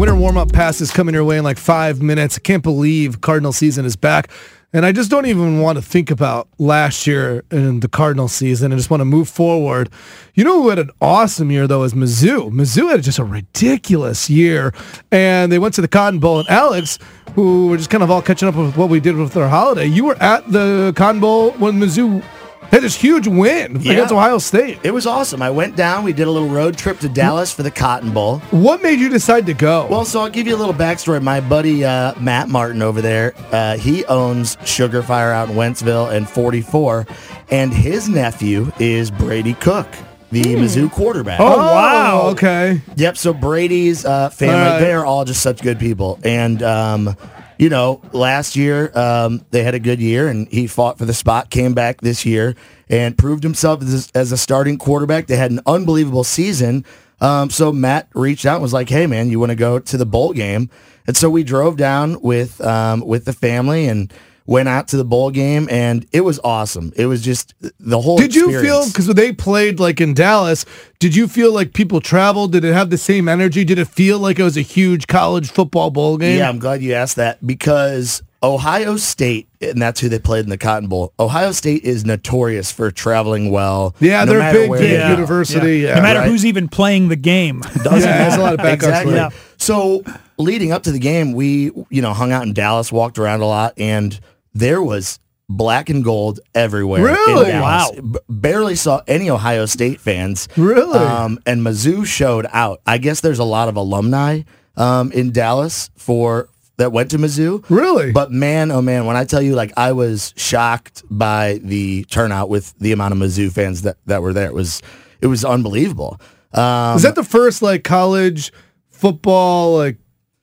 winter warm up passes coming your way in like five minutes. I can't believe Cardinal season is back. And I just don't even want to think about last year and the Cardinal season. I just want to move forward. You know who had an awesome year though is Mizzou. Mizzou had just a ridiculous year, and they went to the Cotton Bowl. And Alex, who we're just kind of all catching up with what we did with our holiday, you were at the Cotton Bowl when Mizzou had this huge win Yeah. against Ohio State. It was awesome. I went down. We did a little road trip to Dallas for the Cotton Bowl. What made you decide to go? Well, so I'll give you a little backstory. My buddy uh, Matt Martin over there, uh, he owns Sugarfire out in Wentzville and 44, and his nephew is Brady Cook, the Mizzou quarterback. oh, wow. Okay. Yep. So Brady's uh, family, right. they are all just such good people. And, um, you know, last year um, they had a good year and he fought for the spot, came back this year and proved himself as, as a starting quarterback. They had an unbelievable season. Um, so Matt reached out and was like, hey, man, you want to go to the bowl game? And so we drove down with um, with the family and went out to the bowl game and it was awesome. It was just the whole Did you feel because they played like in Dallas? Did you feel like people traveled? Did it have the same energy? Did it feel like it was a huge college football bowl game? Yeah, I'm glad you asked that because Ohio State, and that's who they played in the Cotton Bowl. Ohio State is notorious for traveling well. Yeah, no they're matter big, big they go. university. Yeah, no matter right. who's even playing the game. Doesn't Yeah, there's a lot of backups exactly. for. So leading up to the game, we you know hung out in Dallas, walked around a lot, and there was black and gold everywhere. Really? Wow. B- barely saw any Ohio State fans. Really? Um, and Mizzou showed out. I guess there's a lot of alumni um, in Dallas for that went to Mizzou. Really? But man, oh man, when I tell you, like, I was shocked by the turnout with the amount of Mizzou fans that, that were there. It was it was unbelievable. Um, Is that the first like college football like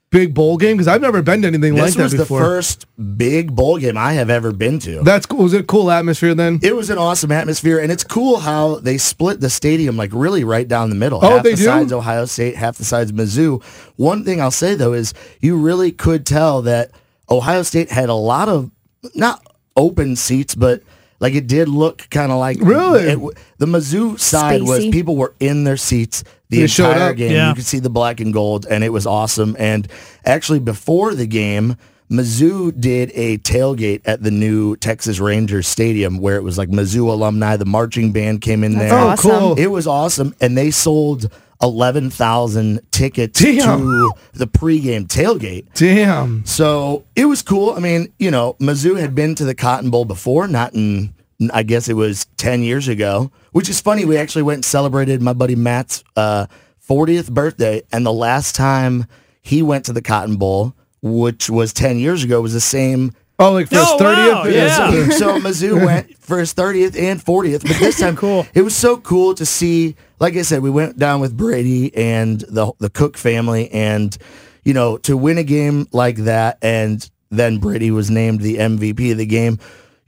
big bowl game? Because I've never been to anything like this that was the first big bowl game I have ever been to. That's cool. Was it a cool atmosphere then? It was an awesome atmosphere, and it's cool how they split the stadium like really right down the middle. Oh, half they the do? sides Ohio State, half the sides Mizzou. One thing I'll say though is you really could tell that Ohio State had a lot of not open seats, but like it did look kind of like Really? it w- the Mizzou side was people were in their seats the They showed entire up. game. Yeah. You could see the black and gold, and it was awesome. And actually, before the game, Mizzou did a tailgate at the new Texas Rangers Stadium where it was like Mizzou alumni. The marching band came in That's there. Oh, awesome. cool. It was awesome, and they sold eleven thousand tickets Damn. to the pregame tailgate. Damn. So it was cool. I mean, you know, Mizzou had been to the Cotton Bowl before, not in, I guess it was 10 years ago, which is funny. We actually went and celebrated my buddy Matt's uh, 40th birthday. And the last time he went to the Cotton Bowl, which was 10 years ago, was the same. Oh, like for his Oh, thirtieth. wow, yeah. So Mizzou went for his 30th and 40th, but this time Cool. it was so cool to see. Like I said, we went down with Brady and the the Cook family, and you know to win a game like that, and then Brady was named the MVP of the game.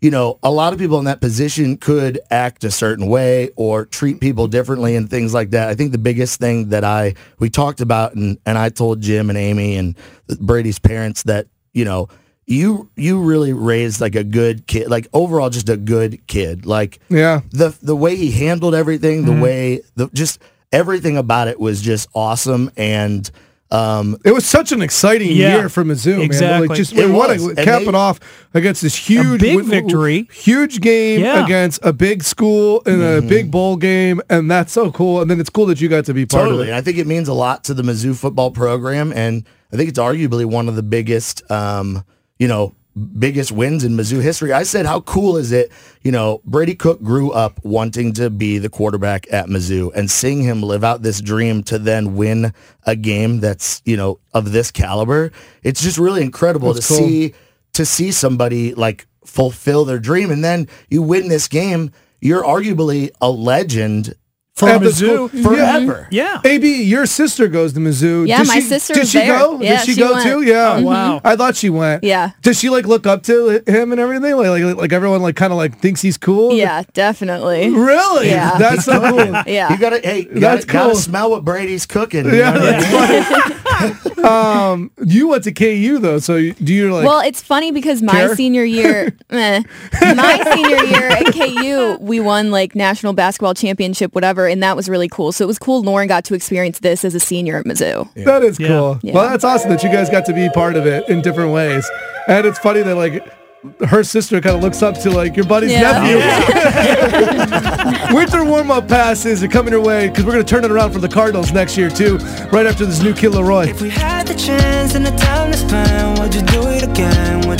You know, a lot of people in that position could act a certain way or treat people differently and things like that. I think the biggest thing that I we talked about, and and I told Jim and Amy and Brady's parents that you know you you really raised like a good kid, like overall just a good kid, like Yeah. the the way he handled everything, the mm-hmm. way the just everything about it was just awesome and um It was such an exciting Yeah, year for Mizzou, man. exactly. Like just It was. to cap they- it off against this huge big win- victory. huge game Yeah. against a big school in Mm-hmm. a big bowl game, and that's so cool. And then it's cool that you got to be part totally. of And it. I think it means a lot to the Mizzou football program and I think it's arguably one of the biggest um you know biggest wins in Mizzou history. I said, how cool is it? You know, Brady Cook grew up wanting to be the quarterback at Mizzou and seeing him live out this dream to then win a game that's, you know, of this caliber. It's just really incredible That's to cool. see to see somebody like fulfill their dream and then you win this game. You're arguably a legend For At the Mizzou. school. forever. Yeah. AB, your sister goes to Mizzou. Yeah, Did my she, sister Did she there. go? Yeah, did she, she go went. too? Yeah. Oh, wow. I thought she went. Yeah. Does she like look up to him and everything? Like, like, like everyone like kind of like thinks he's cool. Yeah, definitely. Really? Yeah. That's so cool. Yeah. You gotta hey, you That's gotta, gotta smell what Brady's cooking. you Yeah, know what I mean? that's funny. um, you went to KU though, so do you like? well, it's funny because my care? senior year, eh, my senior year at KU, we won like national basketball championship, whatever, and that was really cool. So it was cool. Lauren got to experience this as a senior at Mizzou. that is cool. Yeah. Well, that's awesome that you guys got to be part of it in different ways, and it's funny that like. Her sister kind of looks up to like your buddy's Yeah. nephew. Winter warm-up passes are coming your way because we're going to turn it around for the Cardinals next year too. Right after this new Kid LAROI. If we had the chance and the time to spend, would you do it again? Would